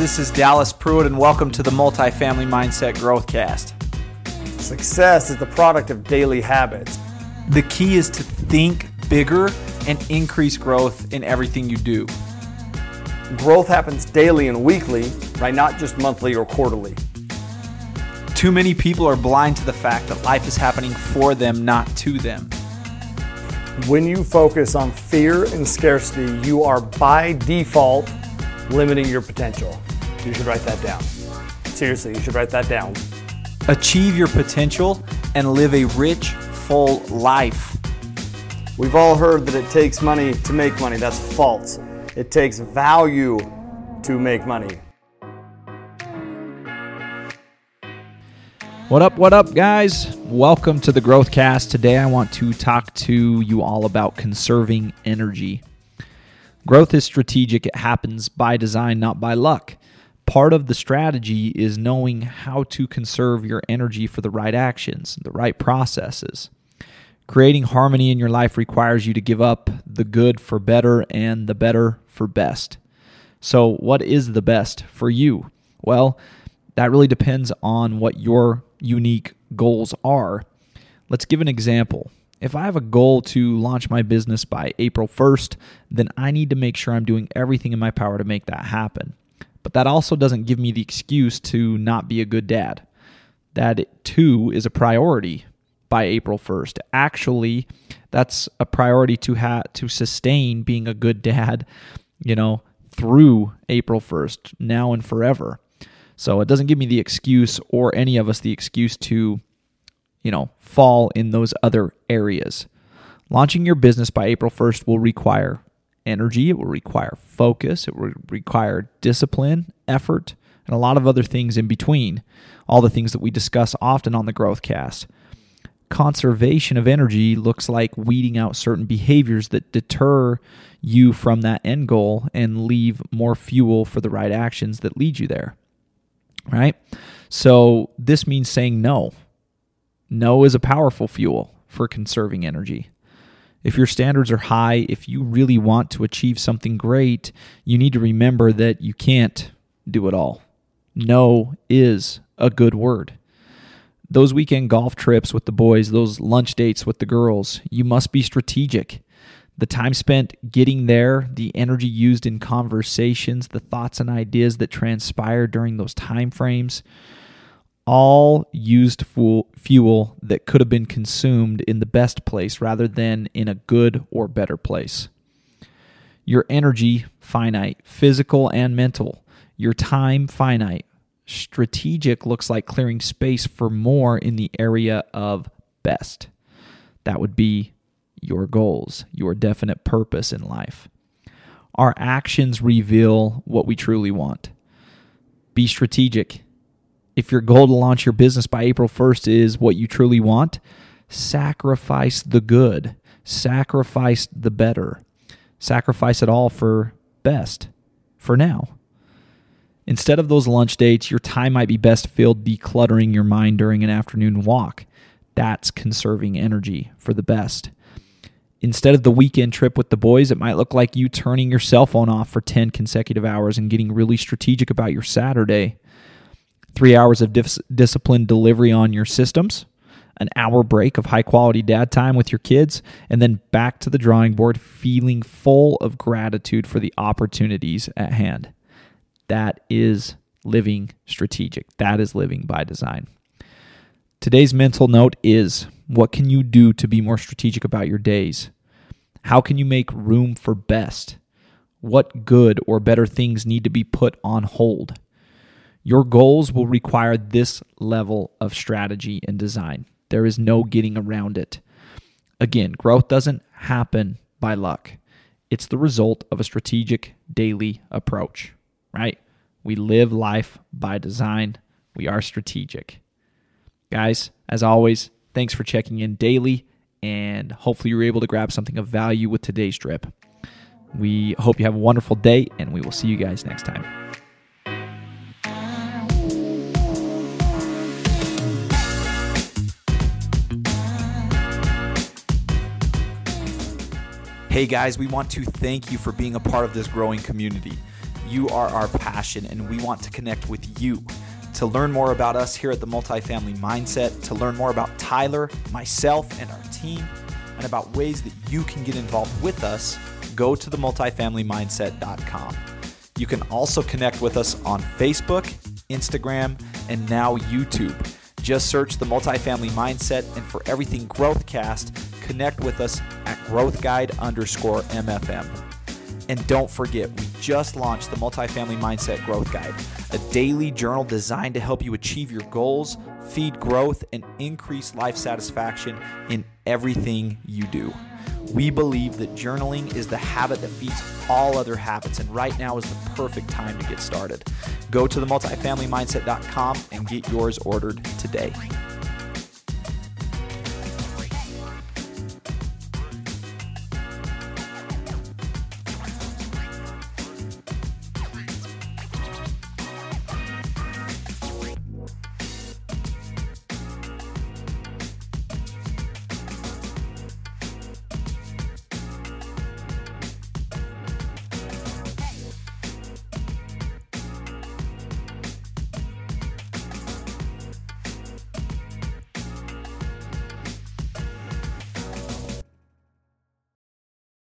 This is Dallas Pruitt, and welcome to the Multifamily Mindset Growthcast. Success is the product of daily habits. The key is to think bigger and increase growth in everything you do. Growth happens daily and weekly, right? Not just monthly or quarterly. Too many people are blind to the fact that life is happening for them, not to them. When you focus on fear and scarcity, you are by default limiting your potential. You should write that down. Seriously, you should write that down. Achieve your potential and live a rich, full life. We've all heard that it takes money to make money. That's false. It takes value to make money. What up, what up, guys? Welcome to the Growth Cast. Today I want to talk to you all about conserving energy. Growth is strategic, it happens by design, not by luck. Part of the strategy is knowing how to conserve your energy for the right actions, the right processes. Creating harmony in your life requires you to give up the good for better and the better for best. So, what is the best for you? Well, that really depends on what your unique goals are. Let's give an example. If I have a goal to launch my business by April 1st, then I need to make sure I'm doing everything in my power to make that happen. But that also doesn't give me the excuse to not be a good dad. That too is a priority by April 1st. Actually, that's a priority to have to sustain being a good dad, you know, through April 1st, now and forever. So it doesn't give me the excuse or any of us the excuse to, you know, fall in those other areas. Launching your business by April 1st will require energy, it will require focus, it will require discipline, effort, and a lot of other things in between. All the things that we discuss often on the Growth Cast. Conservation of energy looks like weeding out certain behaviors that deter you from that end goal and leave more fuel for the right actions that lead you there right? So this means saying no. No is a powerful fuel for conserving energy. If your standards are high, if you really want to achieve something great, you need to remember that you can't do it all. No is a good word. Those weekend golf trips with the boys, those lunch dates with the girls, you must be strategic the time spent getting there, the energy used in conversations, the thoughts and ideas that transpire during those time frames, all used fuel that could have been consumed in the best place rather than in a good or better place. Your energy finite, physical and mental. Your time finite. Strategic looks like clearing space for more in the area of best. That would be your goals, your definite purpose in life. Our actions reveal what we truly want. Be strategic. If your goal to launch your business by April 1st is what you truly want, sacrifice the good, sacrifice the better, sacrifice it all for best for now. Instead of those lunch dates, your time might be best filled decluttering your mind during an afternoon walk. That's conserving energy for the best. Instead of the weekend trip with the boys, it might look like you turning your cell phone off for 10 consecutive hours and getting really strategic about your Saturday. Three hours of dis- disciplined delivery on your systems, an hour break of high quality dad time with your kids, and then back to the drawing board feeling full of gratitude for the opportunities at hand. That is living strategic. That is living by design. Today's mental note is what can you do to be more strategic about your days? How can you make room for best? What good or better things need to be put on hold? Your goals will require this level of strategy and design. There is no getting around it. Again, growth doesn't happen by luck. It's the result of a strategic daily approach, right? We live life by design. We are strategic. Guys, as always, thanks for checking in daily, and hopefully you're able to grab something of value with today's drip. We hope you have a wonderful day, and we will see you guys next time. Hey guys, we want to thank you for being a part of this growing community. You are our passion, and we want to connect with you. To learn more about us here at the Multifamily Mindset, to learn more about Tyler, myself, and our team, and about ways that you can get involved with us, go to themultifamilymindset.com. You can also connect with us on Facebook, Instagram, and now YouTube. Just search the Multifamily Mindset, and for everything Growthcast, connect with us at Growth Guide underscore MFM. And don't forget, we just launched the Multifamily Mindset Growth Guide, a daily journal designed to help you achieve your goals, feed growth, and increase life satisfaction in everything you do. We believe that journaling is the habit that feeds all other habits, and right now is the perfect time to get started. Go to the multifamilymindset.com and get yours ordered today.